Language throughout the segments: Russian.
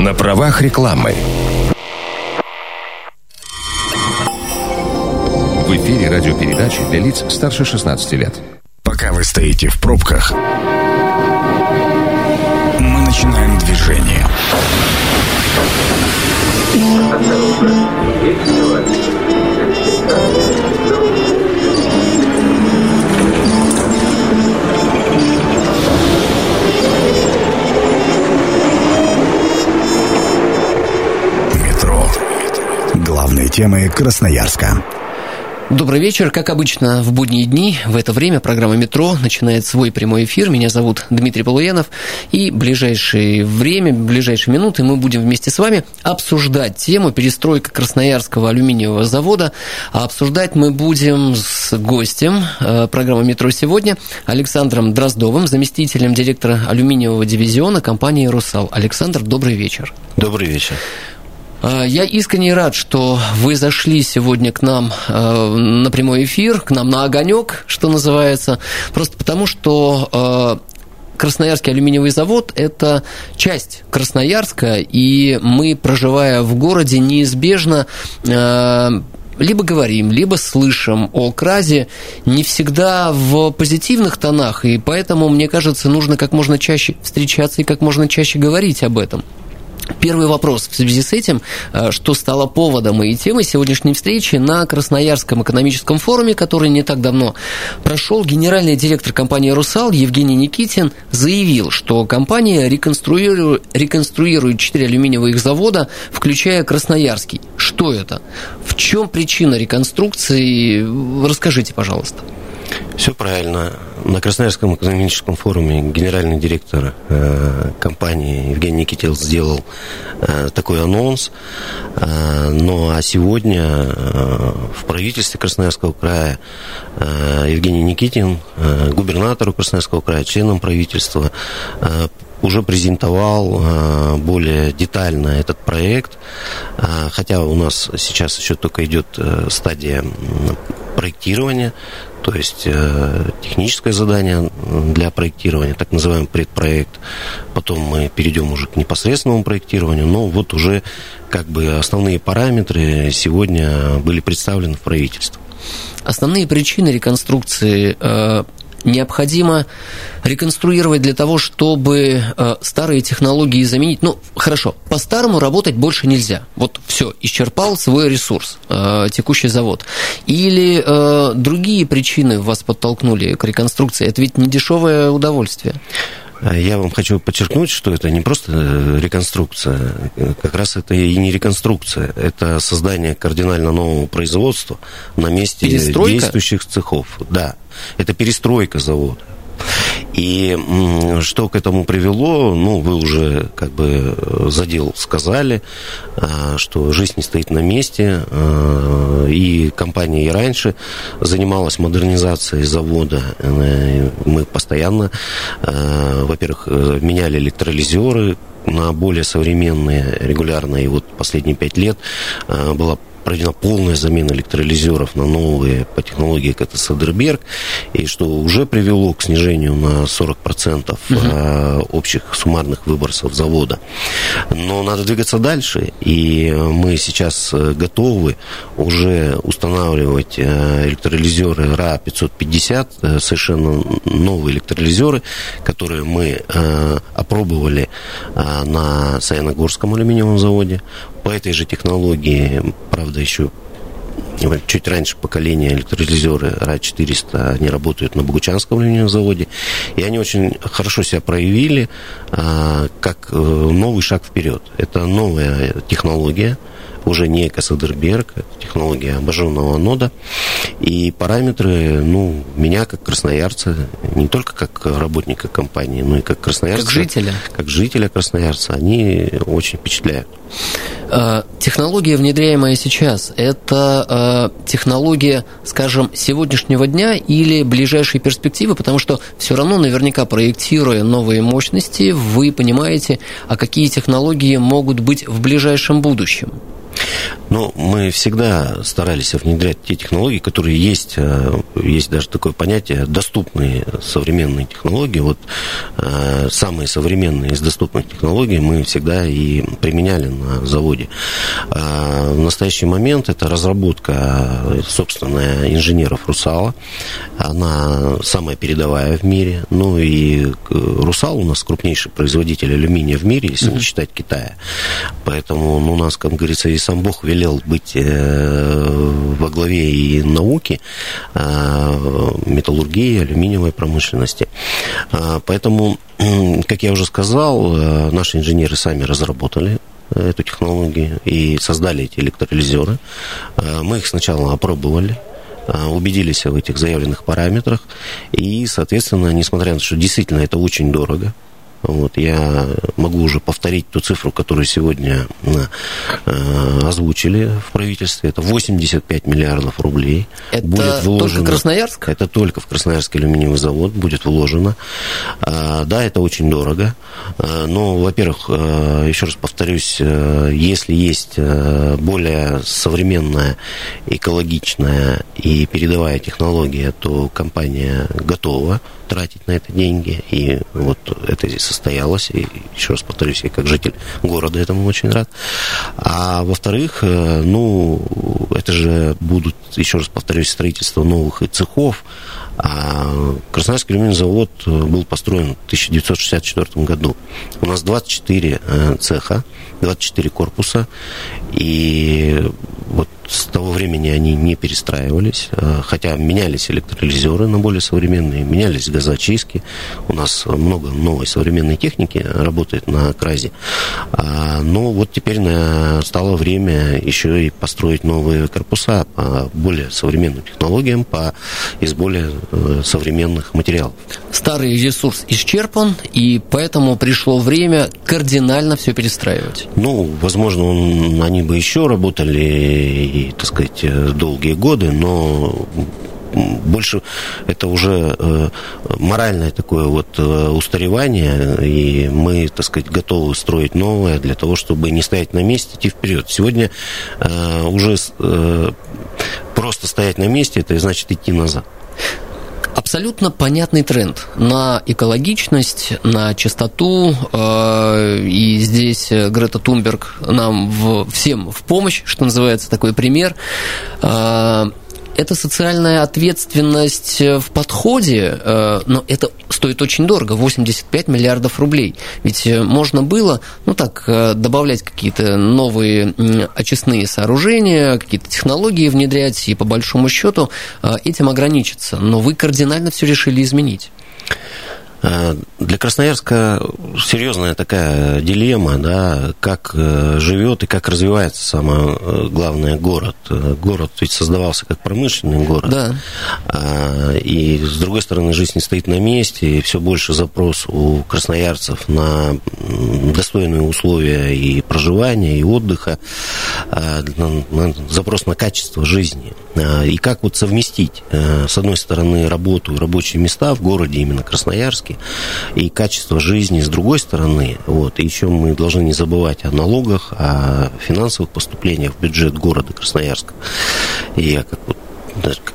На правах рекламы. В эфире радиопередачи для лиц старше 16 лет. Пока вы стоите в пробках, мы начинаем движение. Метро. Темы Красноярска. Добрый вечер. Как обычно, в будние дни в это время программа «Метро» начинает свой прямой эфир. Меня зовут Дмитрий Полуянов. И в ближайшее время, в ближайшие минуты мы будем вместе с вами обсуждать тему перестройка Красноярского алюминиевого завода. А обсуждать мы будем с гостем э, программы «Метро» сегодня Александром Дроздовым, заместителем директора алюминиевого дивизиона компании «Русал». Александр, добрый вечер. Добрый вечер. А, я искренне рад, что вы зашли сегодня к нам э, на прямой эфир, к нам на огонек, что называется, просто потому что э, Красноярский алюминиевый завод – это часть Красноярска, и мы, проживая в городе, неизбежно э, либо говорим, либо слышим о кразе не всегда в позитивных тонах, и поэтому, мне кажется, нужно как можно чаще встречаться и как можно чаще говорить об этом. Первый вопрос в связи с этим, э, что стало поводом и темой сегодняшней встречи на Красноярском экономическом форуме, который не так давно прошел, генеральный директор компании «Русал» Евгений Никитин заявил, что компания реконструирует, реконструирует 4 алюминиевых завода, включая Красноярский. Что это? В чем причина реконструкции? Расскажите, пожалуйста. Все правильно. На Красноярском экономическом форуме генеральный директор э, компании Евгений Никитил сделал э, такой анонс. Э, ну а сегодня э, в правительстве Красноярского края Евгений Никитин, губернатору Красноярского края, членом правительства, уже презентовал более детально этот проект, хотя у нас сейчас еще только идет стадия проектирования, то есть э, техническое задание для проектирования, так называемый предпроект. Потом мы перейдем уже к непосредственному проектированию, но вот уже как бы основные параметры сегодня были представлены в правительство. Основные причины реконструкции э, необходимо реконструировать для того, чтобы э, старые технологии заменить. Ну, хорошо, по-старому работать больше нельзя. Вот все, исчерпал свой ресурс, э, текущий завод. Или э, другие причины вас подтолкнули к реконструкции. Это ведь не дешевое удовольствие. Я вам хочу подчеркнуть, что это не просто реконструкция, как раз это и не реконструкция, это создание кардинально нового производства на месте Перестройка? действующих цехов. Да, это перестройка завода. И что к этому привело, ну, вы уже как бы задел сказали, а, что жизнь не стоит на месте, а, и компания и раньше занималась модернизацией завода. Э, мы постоянно, во-первых, меняли электролизеры, на более современные регулярно, и вот последние пять лет была проведена полная замена электролизеров на новые по технологии, как это Садерберг, и что уже привело к снижению на 40% угу. общих суммарных выбросов завода. Но надо двигаться дальше, и мы сейчас э, готовы уже устанавливать э, электролизеры РА-550, э, совершенно новые электролизеры, которые мы опробовали на Саяногорском алюминиевом заводе. По этой же технологии, правда, еще чуть раньше поколения электролизеры РА-400, они работают на Богучанском алюминиевом заводе, и они очень хорошо себя проявили а, как э, новый шаг вперед. Это новая технология, уже не Кассадерберг, это технология обожженного анода. И параметры, ну, меня как красноярца, не только как работника компании, но и как красноярца. Как жителя. Как жителя красноярца, они очень впечатляют. Э, технология, внедряемая сейчас, это э, технология, скажем, сегодняшнего дня или ближайшей перспективы, потому что все равно наверняка проектируя новые мощности, вы понимаете, а какие технологии могут быть в ближайшем будущем. Но мы всегда старались внедрять те технологии, которые есть, э, есть даже такое понятие, доступные современные технологии. Вот э, самые современные из доступных технологий мы всегда и применяли на заводе. А в настоящий момент это разработка, собственная, инженеров «Русала». Она самая передовая в мире. Ну и «Русал» у нас крупнейший производитель алюминия в мире, если не считать Китая. Поэтому ну, у нас, как говорится, и сам Бог велел велел быть э, во главе и науки, э, металлургии, алюминиевой промышленности. Э, поэтому, как я уже сказал, наши инженеры сами разработали эту технологию и создали эти электролизеры. Мы их сначала опробовали, убедились в этих заявленных параметрах, и, соответственно, несмотря на то, что действительно это очень дорого, вот, я могу уже повторить ту цифру, которую сегодня э, озвучили в правительстве. Это 85 миллиардов рублей. Это будет вложено, только Красноярск? Это только в Красноярский алюминиевый завод будет вложено. А, да, это очень дорого. А, но, во-первых, э, еще раз повторюсь, если есть более современная, экологичная и передовая технология, то компания готова тратить на это деньги. И вот это здесь состоялось. И еще раз повторюсь, я как житель города этому очень рад. А во-вторых, э, ну, это же будут, еще раз повторюсь, строительство новых и цехов. А Красноярский алюминиевый завод э, был построен в 1964 году. У нас 24 э, цеха, 24 корпуса. И вот с того времени они не перестраивались, э, хотя менялись электролизеры на более современные, менялись газоочистки. У нас много новой современной техники работает на кразе. А, но вот теперь стало время еще и построить новые корпуса по более современным технологиям, по, из более э, современных материалов. Старый ресурс исчерпан, и поэтому пришло время кардинально все перестраивать. Ну, возможно, он, они бы еще работали так сказать, э, долгие годы, но больше это уже э, моральное такое вот э, устаревание, и мы, так сказать, готовы строить новое для того, чтобы не стоять на месте, идти вперед. Сегодня уже просто стоять на месте, это значит идти назад. Абсолютно понятный тренд на экологичность, на чистоту, э, и здесь Грета Тунберг нам всем в помощь, что называется, такой пример. Это социальная ответственность э, в подходе, э, но это стоит очень дорого, 85 миллиардов рублей. Ведь э, можно было, ну так, добавлять какие-то новые очистные сооружения, какие-то технологии внедрять, и по большому счету этим ограничиться. Но вы кардинально все решили изменить. Э, для Красноярска серьезная такая дилемма, да, как э, живет и как развивается самое э, главное город. Город ведь создавался как промышленный город. Да. А, и с другой стороны, жизнь не стоит на месте, и все больше запрос у красноярцев на достойные условия и проживания, и отдыха, а, запрос на качество жизни. А, и как вот совместить, с одной стороны, работу рабочие места в городе, именно Красноярске, и качество жизни с другой стороны. Вот. И еще мы должны не забывать о налогах, о финансовых поступлениях в бюджет города Красноярска. И я как вот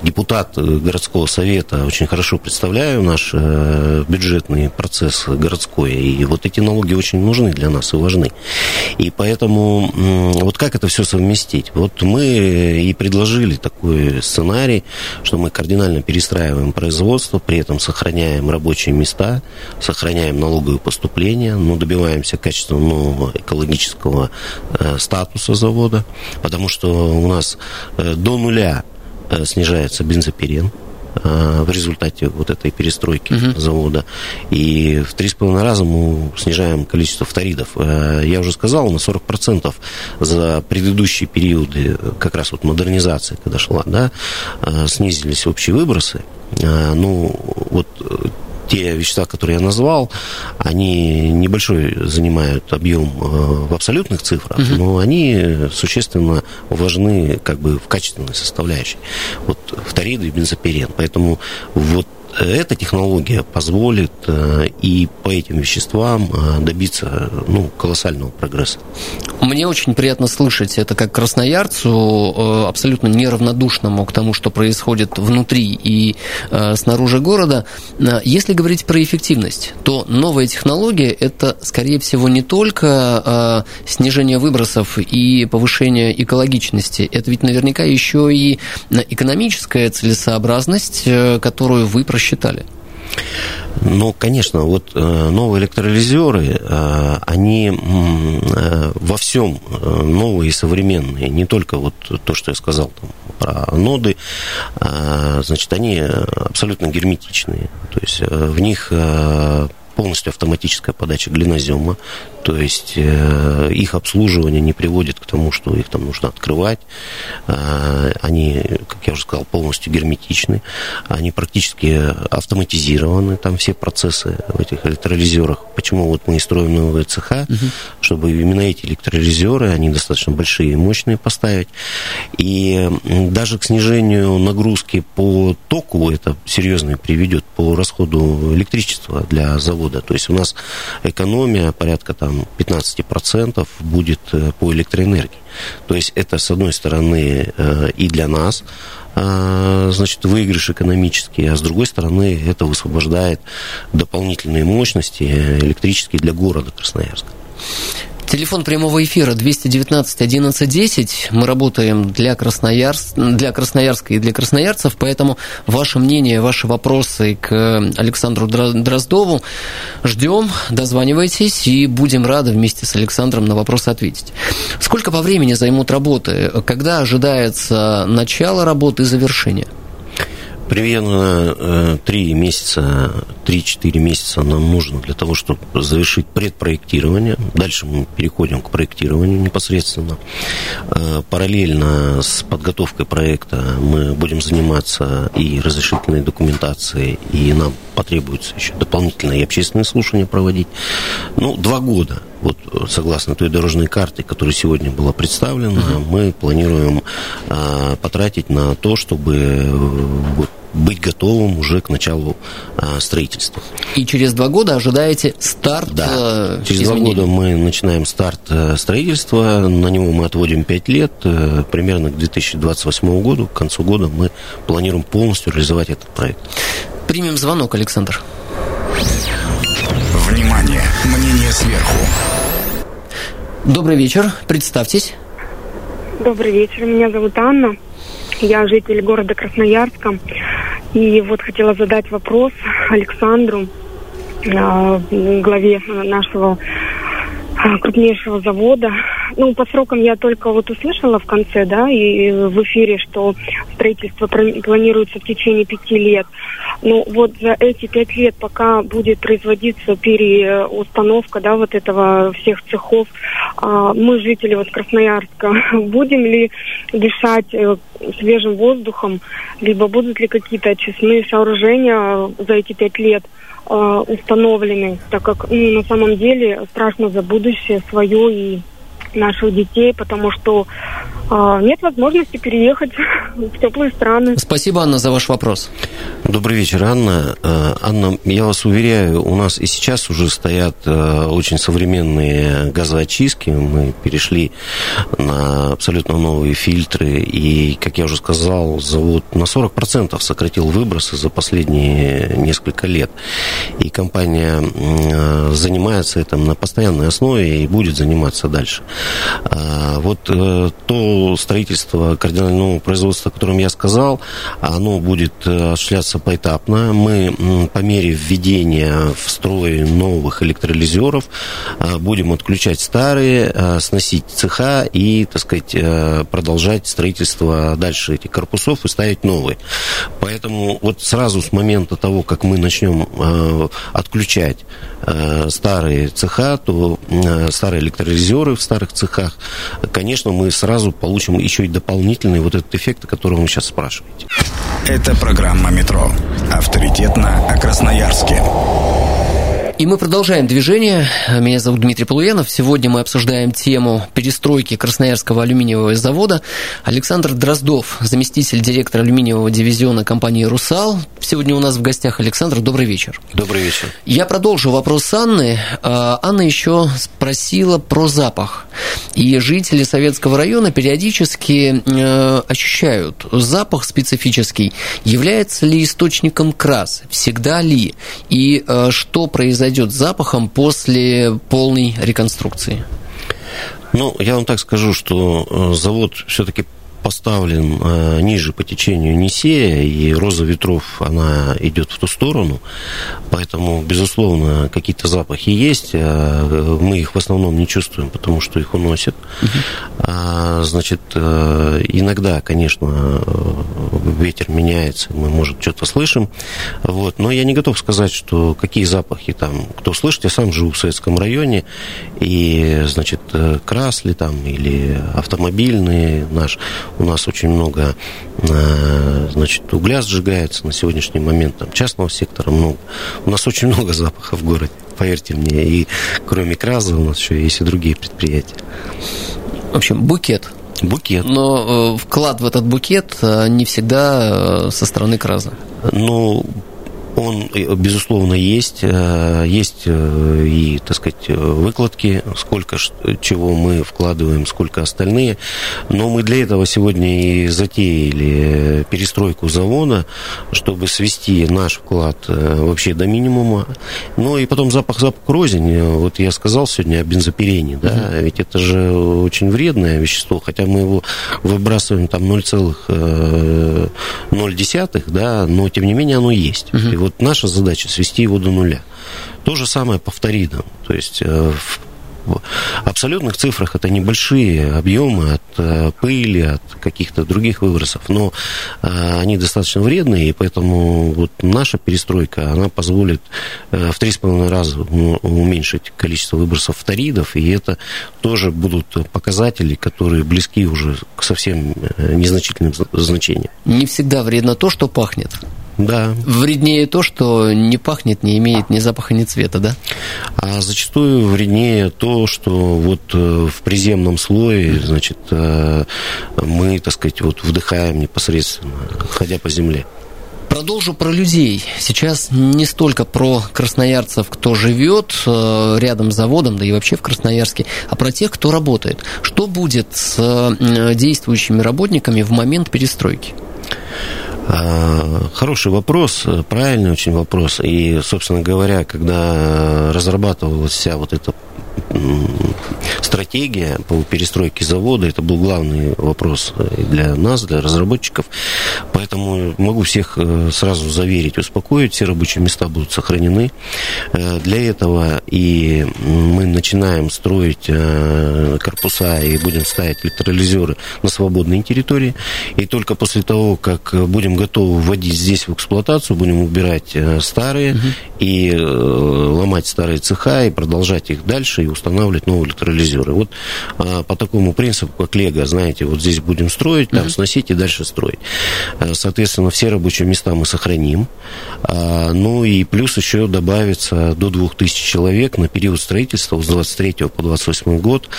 депутат городского совета очень хорошо представляю наш э, бюджетный процесс городской, и вот эти налоги очень нужны для нас и важны. И поэтому вот как это все совместить? Вот мы и предложили такой сценарий, что мы кардинально перестраиваем производство, при этом сохраняем рабочие места, сохраняем налоговые поступления, но добиваемся качественного нового экологического э, статуса завода, потому что у нас э, до нуля Э, снижается бензопирен э, в результате вот этой перестройки uh-huh. завода. И в три с половиной раза мы снижаем количество фторидов. Э, я уже сказал, на 40% за предыдущие периоды, как раз вот модернизация, когда шла, да, снизились общие выбросы. Ну, вот те вещества, которые я назвал, они небольшой занимают объем э, в абсолютных цифрах, угу. но они существенно важны как бы в качественной составляющей. Вот фториды и бензопирен. Поэтому вот эта технология позволит э, и по этим веществам э, добиться ну, колоссального прогресса. Мне очень приятно слышать это как красноярцу, э, абсолютно неравнодушному к тому, что происходит внутри и снаружи города. Если говорить про эффективность, то новая технология – это, скорее всего, не только снижение выбросов и повышение экологичности, это ведь наверняка еще и экономическая целесообразность, которую вы. Ну, конечно, вот э, новые электролизеры, э, они э, во всем новые и современные, не только вот то, что я сказал там, про ноды, значит, они абсолютно герметичные, то есть в них полностью автоматическая подача глинозема, то есть э, их обслуживание не приводит к тому, что их там нужно открывать. Э, они, как я уже сказал, полностью герметичны, они практически автоматизированы, там все процессы в этих электролизерах. Почему вот мы и строим новые цеха, угу. чтобы именно эти электролизеры, они достаточно большие и мощные поставить. И даже к снижению нагрузки по току это серьезно приведет по расходу электричества для завода. То есть у нас экономия порядка там 15% будет э, по электроэнергии. То есть это, с одной стороны, э, и для нас, э, значит, выигрыш экономический, а с другой стороны, это высвобождает дополнительные мощности электрические для города Красноярска. Телефон прямого эфира 219 11 10. Мы работаем для, Красноярск, для Красноярска и для красноярцев, поэтому ваше мнение, ваши вопросы к Александру Дроздову ждем, дозванивайтесь и будем рады вместе с Александром на вопросы ответить. Сколько по времени займут работы? Когда ожидается начало работы и завершение? Примерно э, три месяца, 3-4 месяца нам нужно для того, чтобы завершить предпроектирование. Дальше мы переходим к проектированию непосредственно. Э, параллельно с подготовкой проекта мы будем заниматься и разрешительной документацией, и нам потребуется еще дополнительные общественные слушания проводить. Ну, два года вот согласно той дорожной карте, которая сегодня была представлена, uh-huh. мы планируем а, потратить на то, чтобы вот, быть готовым уже к началу а, строительства. И через два года ожидаете старт Да, э, через изменений. два года мы начинаем старт э, строительства, на него мы отводим пять лет, э, примерно к 2028 году, к концу года мы планируем полностью реализовать этот проект. Примем звонок, Александр. Внимание! Мнение сверху. Добрый вечер. Представьтесь. Добрый вечер. Меня зовут Анна. Я житель города Красноярска. И вот хотела задать вопрос Александру, а, главе нашего а, крупнейшего завода. Ну, по срокам я только вот услышала в конце, да, и в эфире, что строительство планируется в течение пяти лет. Но вот за эти пять лет, пока будет производиться переустановка, да, вот этого всех цехов, а, мы, жители вот Красноярска, будем ли дышать э, свежим воздухом, либо будут ли какие-то очистные сооружения за эти пять лет – э, установлены, так как ну, на самом деле страшно за будущее свое и наших детей, потому что э, нет возможности переехать в теплые страны. Спасибо, Анна, за ваш вопрос. Добрый вечер, Анна. Э, Анна, я вас уверяю, у нас и сейчас уже стоят э, очень современные газоочистки. Мы перешли на абсолютно новые фильтры. И, как я уже сказал, завод на 40% сократил выбросы за последние несколько лет. И компания э, занимается этим на постоянной основе и будет заниматься дальше. Вот то строительство кардинального производства, о котором я сказал, оно будет осуществляться развиваться поэтапно. Мы по мере введения в строй новых электролизеров а, будем отключать старые, а, сносить цеха и, так сказать, э, продолжать строительство дальше этих корпусов и ставить новые. Поэтому вот сразу с момента того, как мы начнем а, отключать старые цеха, то старые электролизеры в старых цехах, конечно, мы сразу получим еще и дополнительный вот этот эффект, о котором вы сейчас спрашиваете. Это программа «Метро». Авторитетно о Красноярске. И мы продолжаем движение. Меня зовут Дмитрий Полуянов. Сегодня мы обсуждаем тему перестройки Красноярского алюминиевого завода. Александр Дроздов, заместитель директора алюминиевого дивизиона компании «Русал». Сегодня у нас в гостях Александр. Добрый вечер. Добрый вечер. Я продолжу вопрос Анны. А, Анна еще спросила про запах. И жители Советского района периодически э, ощущают запах специфический. Является ли источником красы? Всегда ли? И э, что произойдет с запахом после полной реконструкции? Ну, я вам так скажу, что э, завод все-таки поставлен э, ниже по течению Несея, и роза ветров, она идет в ту сторону, поэтому, безусловно, какие-то запахи есть, э, мы их в основном не чувствуем, потому что их уносят. А, значит, э, иногда, конечно, ветер меняется, мы, может, что-то слышим, вот, но я не готов сказать, что какие запахи там, кто слышит, я сам живу в Советском районе, и, значит, красли там или автомобильные наш, у нас очень много э, значит, угля сжигается на сегодняшний момент, там частного сектора много. У нас очень много запахов в городе, поверьте мне. И кроме Краза у нас еще есть и другие предприятия. В общем, букет. Букет. Но э, вклад в этот букет э, не всегда со стороны Краза. Ну, он, э, безусловно, есть. Э, есть э, и, так сказать, выкладки, сколько чего мы вкладываем, сколько остальные. Но мы для этого сегодня и затеяли перестройку завода, чтобы свести наш вклад вообще до минимума. Ну и потом запах, запах рознь. Вот я сказал сегодня о бензопирене, да, mm-hmm. ведь это же очень вредное вещество, хотя мы его выбрасываем там 0,0, да, но тем не менее оно есть. Mm-hmm вот наша задача свести его до нуля. То же самое по фторидам. То есть э, в абсолютных цифрах это небольшие объемы от э, пыли, от каких-то других выбросов, но э, они достаточно вредные, и поэтому вот наша перестройка, она позволит в три с половиной раза уменьшить количество выбросов фторидов, и это тоже будут показатели, которые близки уже к совсем незначительным значениям. Не всегда вредно то, что пахнет. Да. Вреднее то, что не пахнет, не имеет ни запаха, ни цвета, да? А зачастую вреднее то, что вот э, в приземном слое, значит, э, мы, так сказать, вот вдыхаем непосредственно, ходя по земле. Продолжу про людей. Сейчас не столько про красноярцев, кто живет э, рядом с заводом, да и вообще в Красноярске, а про тех, кто работает. Что будет с действующими работниками в момент перестройки? А, хороший вопрос, правильный очень вопрос. И, собственно говоря, когда разрабатывалась вся вот эта стратегия по перестройке завода, это был главный вопрос для нас, для разработчиков. Поэтому могу всех э, сразу заверить, успокоить, все рабочие места будут сохранены. Э, для этого и мы начинаем строить э, корпуса и будем ставить электролизеры на свободной территории. И только после того, как будем готовы вводить здесь в эксплуатацию, будем убирать старые угу. и ломать старые цеха и продолжать их дальше и устанавливать новые электролизеры. Вот а, по такому принципу, как Лего, знаете, вот здесь будем строить, там сносить и дальше строить. Э, соответственно, все рабочие места мы сохраним. А, ну и плюс еще добавится до 2000 человек на период строительства с 23 по 28 год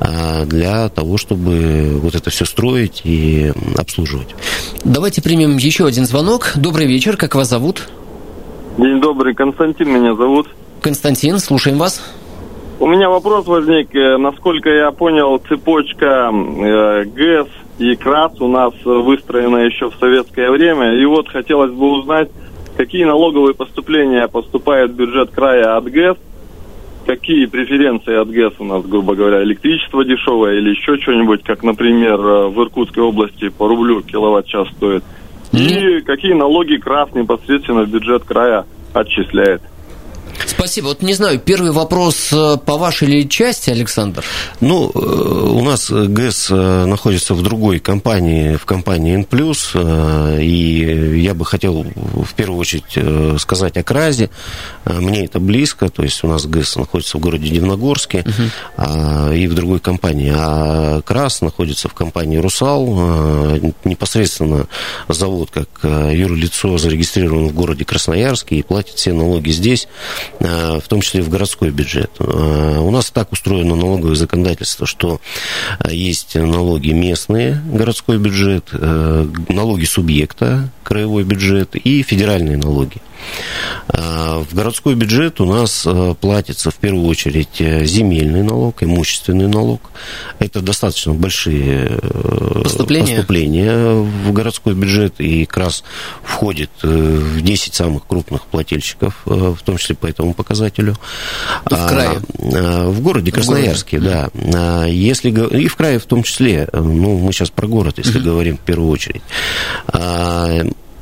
а, для того, чтобы вот это все строить и обслуживать. Давайте примем еще один звонок. Добрый вечер, как вас зовут? День добрый, Константин меня зовут. Константин, слушаем вас. У меня вопрос возник. Э, насколько я понял, цепочка э, ГЭС и КРАС у нас выстроена еще в советское время. И вот хотелось бы узнать, какие налоговые поступления поступают в бюджет края от ГЭС, какие преференции от ГЭС у нас, грубо говоря, электричество дешевое или еще что-нибудь, как, например, э, в Иркутской области по рублю киловатт-час стоит. И какие налоги КРАС непосредственно в бюджет края отчисляет. Спасибо. Вот не знаю, первый вопрос э, по вашей ли части, Александр? Ну, э, у нас ГЭС э, находится в другой компании, в компании N+, и я бы хотел в первую очередь сказать о КРАЗе. Мне это близко, то есть у нас ГЭС находится в городе Дивногорске uh-huh. и в другой компании, а КРАС находится в компании «Русал». Непосредственно завод как юрлицо зарегистрирован в городе Красноярске и платит все налоги здесь. Э, в том числе в городской бюджет. Э, у нас так устроено налоговое законодательство, что э, есть налоги местные, городской бюджет, налоги субъекта, краевой бюджет и федеральные налоги. В городской бюджет у нас платится в первую очередь земельный налог, имущественный налог. Это достаточно большие поступления, поступления в городской бюджет и как раз входит в 10 самых крупных плательщиков, в том числе по этому показателю. В крае? В городе Красноярске, в городе. да. Если, и в крае в том числе, ну, мы сейчас про город, если uh-huh. говорим в первую очередь.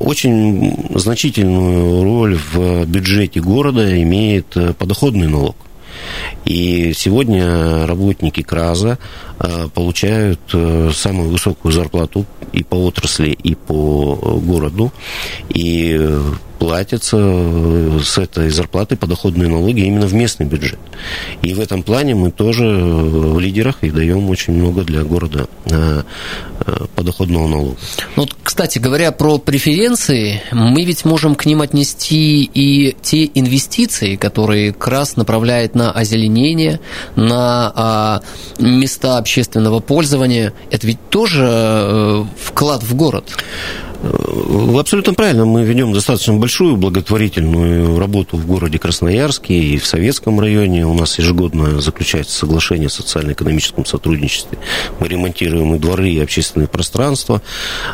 Очень значительную роль в бюджете города имеет э, подоходный налог. И сегодня работники КРАЗа э, получают э, самую высокую зарплату и по отрасли, и по городу. И платятся э, с этой зарплаты подоходные налоги именно в местный бюджет. И в этом плане мы тоже э, в лидерах и даем очень много для города э, подоходного налога. Ну, кстати говоря, про преференции, мы ведь можем к ним отнести и те инвестиции, которые КРАС направляет на озеленение, на а, места общественного пользования. Это ведь тоже вклад в город. Вы абсолютно правильно. Мы ведем достаточно большую благотворительную работу в городе Красноярске и в Советском районе. У нас ежегодно заключается соглашение о социально-экономическом сотрудничестве. Мы ремонтируем и дворы, и общественные пространства.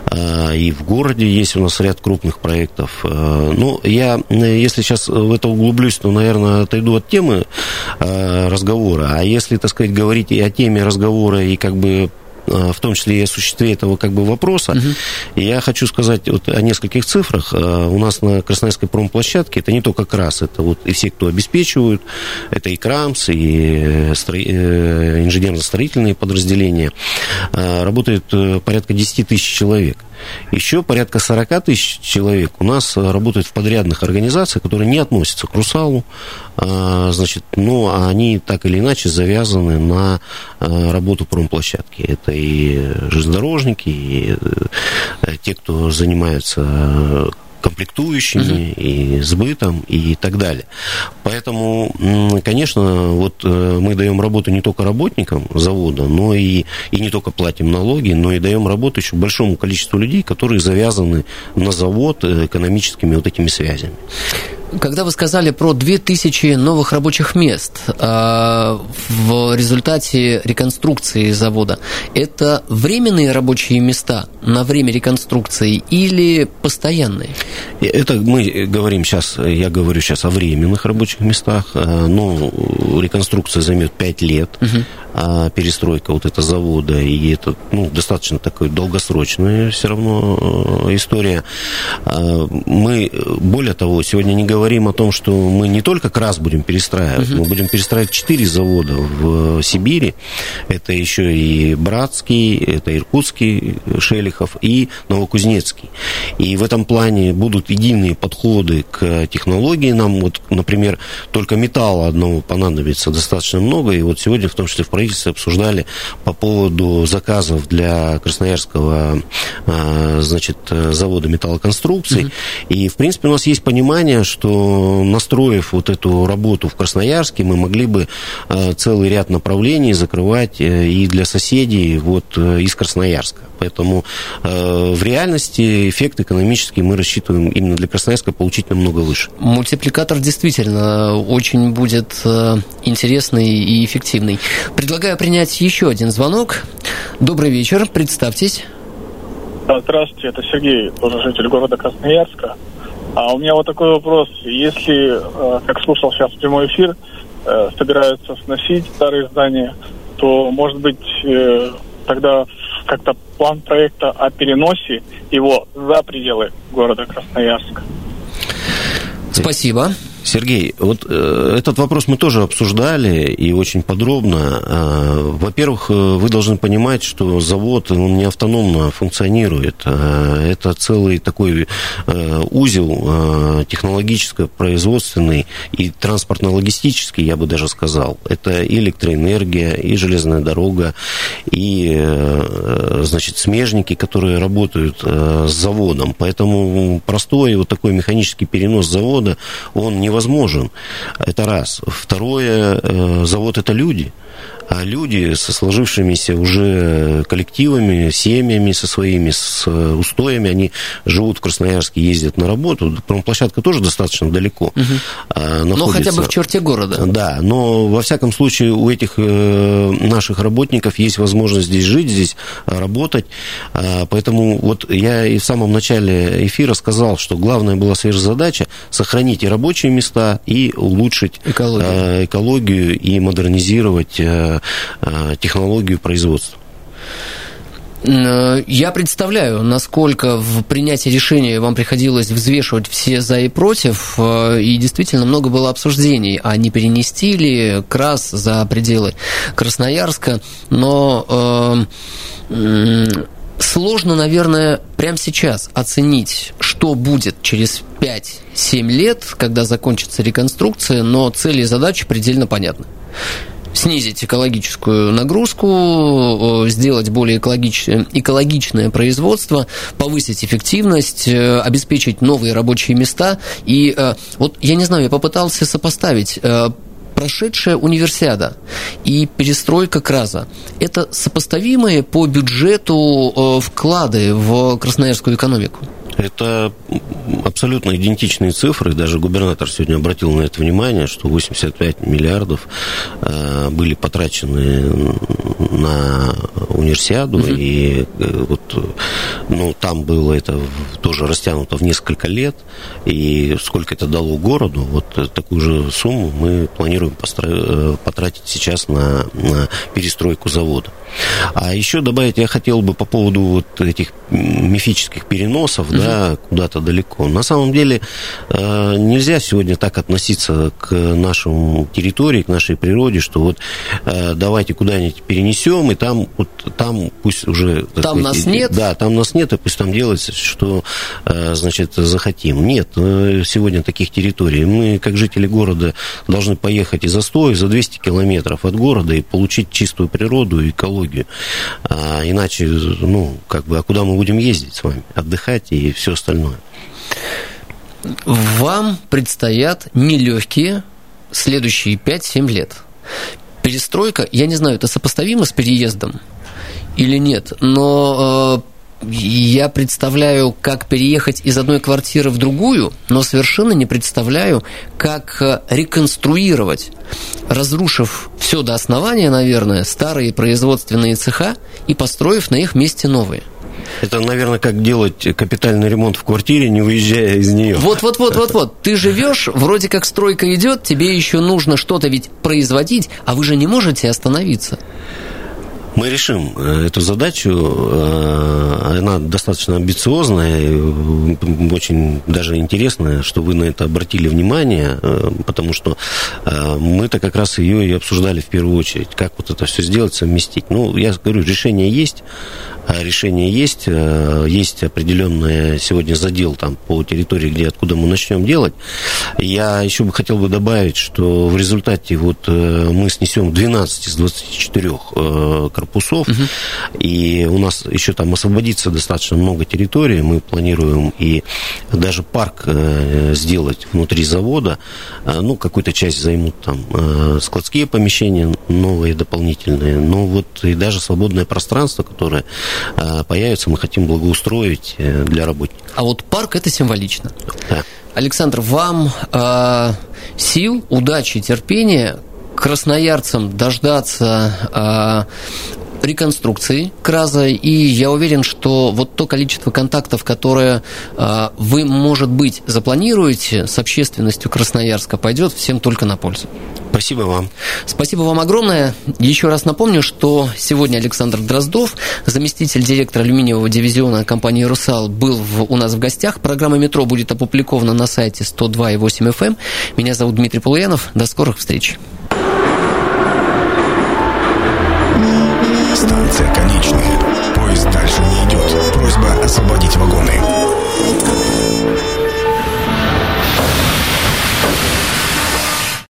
А, и в городе есть у нас ряд крупных проектов. А, ну, я, если сейчас в это углублюсь, то, наверное, отойду от темы а, разговора. А если, так сказать, говорить и о теме разговора, и как бы в том числе и осуществления этого как бы вопроса. Угу. И я хочу сказать вот о нескольких цифрах. Э, у нас на Красноярской промплощадке это не только КРАС, это вот и все, кто обеспечивают, это и КРАМС, и э, инженерно-строительные подразделения. Работает порядка 10 тысяч человек. Еще порядка 40 тысяч человек у нас работают в подрядных организациях, которые не относятся к Русалу, а, значит, но они так или иначе завязаны на а, работу промплощадки. Это и железнодорожники, и э, те, кто занимается комплектующими, угу. и сбытом, и так далее. Поэтому, конечно, вот э, мы даем работу не только работникам завода, но и, и не только платим налоги, но и даем работу еще большому количеству людей, которые завязаны на завод э, экономическими вот этими связями. Когда вы сказали про 2000 новых рабочих мест а, в результате реконструкции завода, это временные рабочие места на время реконструкции или постоянные? Это мы говорим сейчас, я говорю сейчас о временных рабочих местах, а, но реконструкция займет 5 лет, угу. а перестройка вот этого завода, и это ну, достаточно такой долгосрочная все равно э, история. А, мы, более того, сегодня не говорим говорим о том, что мы не только КРАС будем перестраивать, угу. мы будем перестраивать четыре завода в Сибири. Это еще и Братский, это Иркутский, Шелихов и Новокузнецкий. И в этом плане будут единые подходы к технологии. Нам вот, например, только металла одного понадобится достаточно много. И вот сегодня, в том числе в правительстве, обсуждали по поводу заказов для Красноярского а, значит, завода металлоконструкций. Угу. И, в принципе, у нас есть понимание, что настроив вот эту работу в Красноярске, мы могли бы э, целый ряд направлений закрывать э, и для соседей вот э, из Красноярска. Поэтому в реальности эффект экономический мы рассчитываем именно для Красноярска получить намного выше. Мультипликатор действительно очень будет интересный и эффективный. Предлагаю принять еще один звонок. Добрый вечер, представьтесь. Здравствуйте, это Сергей, тоже житель города Красноярска. А у меня вот такой вопрос. Если, э, как слушал сейчас прямой эфир, э, собираются сносить старые здания, то, может быть, э, тогда как-то план проекта о переносе его за пределы города Красноярска. Спасибо. Сергей, вот э, этот вопрос мы тоже обсуждали и очень подробно. Э, во-первых, э, вы должны понимать, что завод он не автономно функционирует. Это целый такой узел э, технологическо-производственный и транспортно-логистический, я бы даже сказал. Это и электроэнергия, и железная дорога, и значит, смежники, которые работают с заводом. Поэтому простой вот такой механический перенос завода, он не невозможен. Это раз. Второе, э, завод это люди. А люди со сложившимися уже коллективами, семьями со своими, с устоями, они живут в Красноярске, ездят на работу. Промплощадка тоже достаточно далеко угу. находится. Но хотя бы в черте города. Да, но во всяком случае у этих э, наших работников есть возможность здесь жить, здесь работать. Поэтому вот я и в самом начале эфира сказал, что главная была сверхзадача сохранить и рабочие места, и улучшить экологию, экологию и модернизировать э, э, технологию производства. Э, я представляю, насколько в принятии решения вам приходилось взвешивать все за и против, и действительно много было обсуждений, а не перенести ли КРАС за пределы Красноярска, но э, сложно, наверное, прямо сейчас оценить, что будет через 5-7 лет, когда закончится реконструкция, но цели и задачи предельно понятны снизить экологическую нагрузку, сделать более экологичное, экологичное производство, повысить эффективность, э, обеспечить новые рабочие места. И э, вот я не знаю, я попытался сопоставить э, прошедшая универсиада и перестройка КРАЗа – это сопоставимые по бюджету вклады в красноярскую экономику? Это абсолютно идентичные цифры. Даже губернатор сегодня обратил на это внимание, что 85 миллиардов э, были потрачены на универсиаду. Угу. И э, вот ну, там было это тоже растянуто в несколько лет. И сколько это дало городу, вот такую же сумму мы планируем э, потратить сейчас на, на перестройку завода. А еще добавить я хотел бы по поводу вот этих мифических переносов, угу. да, куда-то далеко. На самом деле э, нельзя сегодня так относиться к нашему территории, к нашей природе, что вот э, давайте куда-нибудь перенесем, и там вот там пусть уже там сказать, нас нет, да, там нас нет, и пусть там делается, что э, значит захотим. Нет, сегодня таких территорий. Мы как жители города должны поехать и за 100, и за 200 километров от города и получить чистую природу и экологию экологию. А, иначе, ну, как бы, а куда мы будем ездить с вами? Отдыхать и все остальное. Вам предстоят нелегкие следующие 5-7 лет. Перестройка, я не знаю, это сопоставимо с переездом или нет, но э, я представляю, как переехать из одной квартиры в другую, но совершенно не представляю, как э, реконструировать, разрушив все до основания, наверное, старые производственные цеха и построив на их месте новые. Это, наверное, как делать капитальный ремонт в квартире, не выезжая из нее. Вот, вот, вот, вот, вот. Ты живешь, вроде как стройка идет, тебе еще нужно что-то ведь производить, а вы же не можете остановиться. Мы решим э, эту задачу. Э, она достаточно амбициозная, очень даже интересная, что вы на это обратили внимание, э, потому что мы-то как раз ее и обсуждали в первую очередь, как вот это все сделать, совместить. Ну, я говорю, решение есть, решение есть, э, есть определенный сегодня задел там по территории, где откуда мы начнем делать. Я еще бы хотел бы добавить, что в результате вот э, мы снесем 12 из 24 э, корпусов, угу. и у нас еще там освободится достаточно много территорий, мы планируем и даже парк сделать внутри завода, ну, какую-то часть займут там складские помещения новые, дополнительные, но вот и даже свободное пространство, которое Э, появится, мы хотим благоустроить э, для работников. А вот парк это символично. Да. Александр, вам э, сил, удачи, терпения, красноярцам дождаться э, реконструкции КРАЗа, и я уверен, что вот то количество контактов, которое э, вы, может быть, запланируете с общественностью Красноярска, пойдет всем только на пользу. Спасибо вам. Спасибо вам огромное. Еще раз напомню, что сегодня Александр Дроздов, заместитель директора алюминиевого дивизиона компании «Русал», был в, у нас в гостях. Программа «Метро» будет опубликована на сайте 102.8 FM. Эм. Меня зовут Дмитрий Полуянов. До скорых встреч. Станция конечная. Поезд дальше не идет. Просьба освободить вагоны.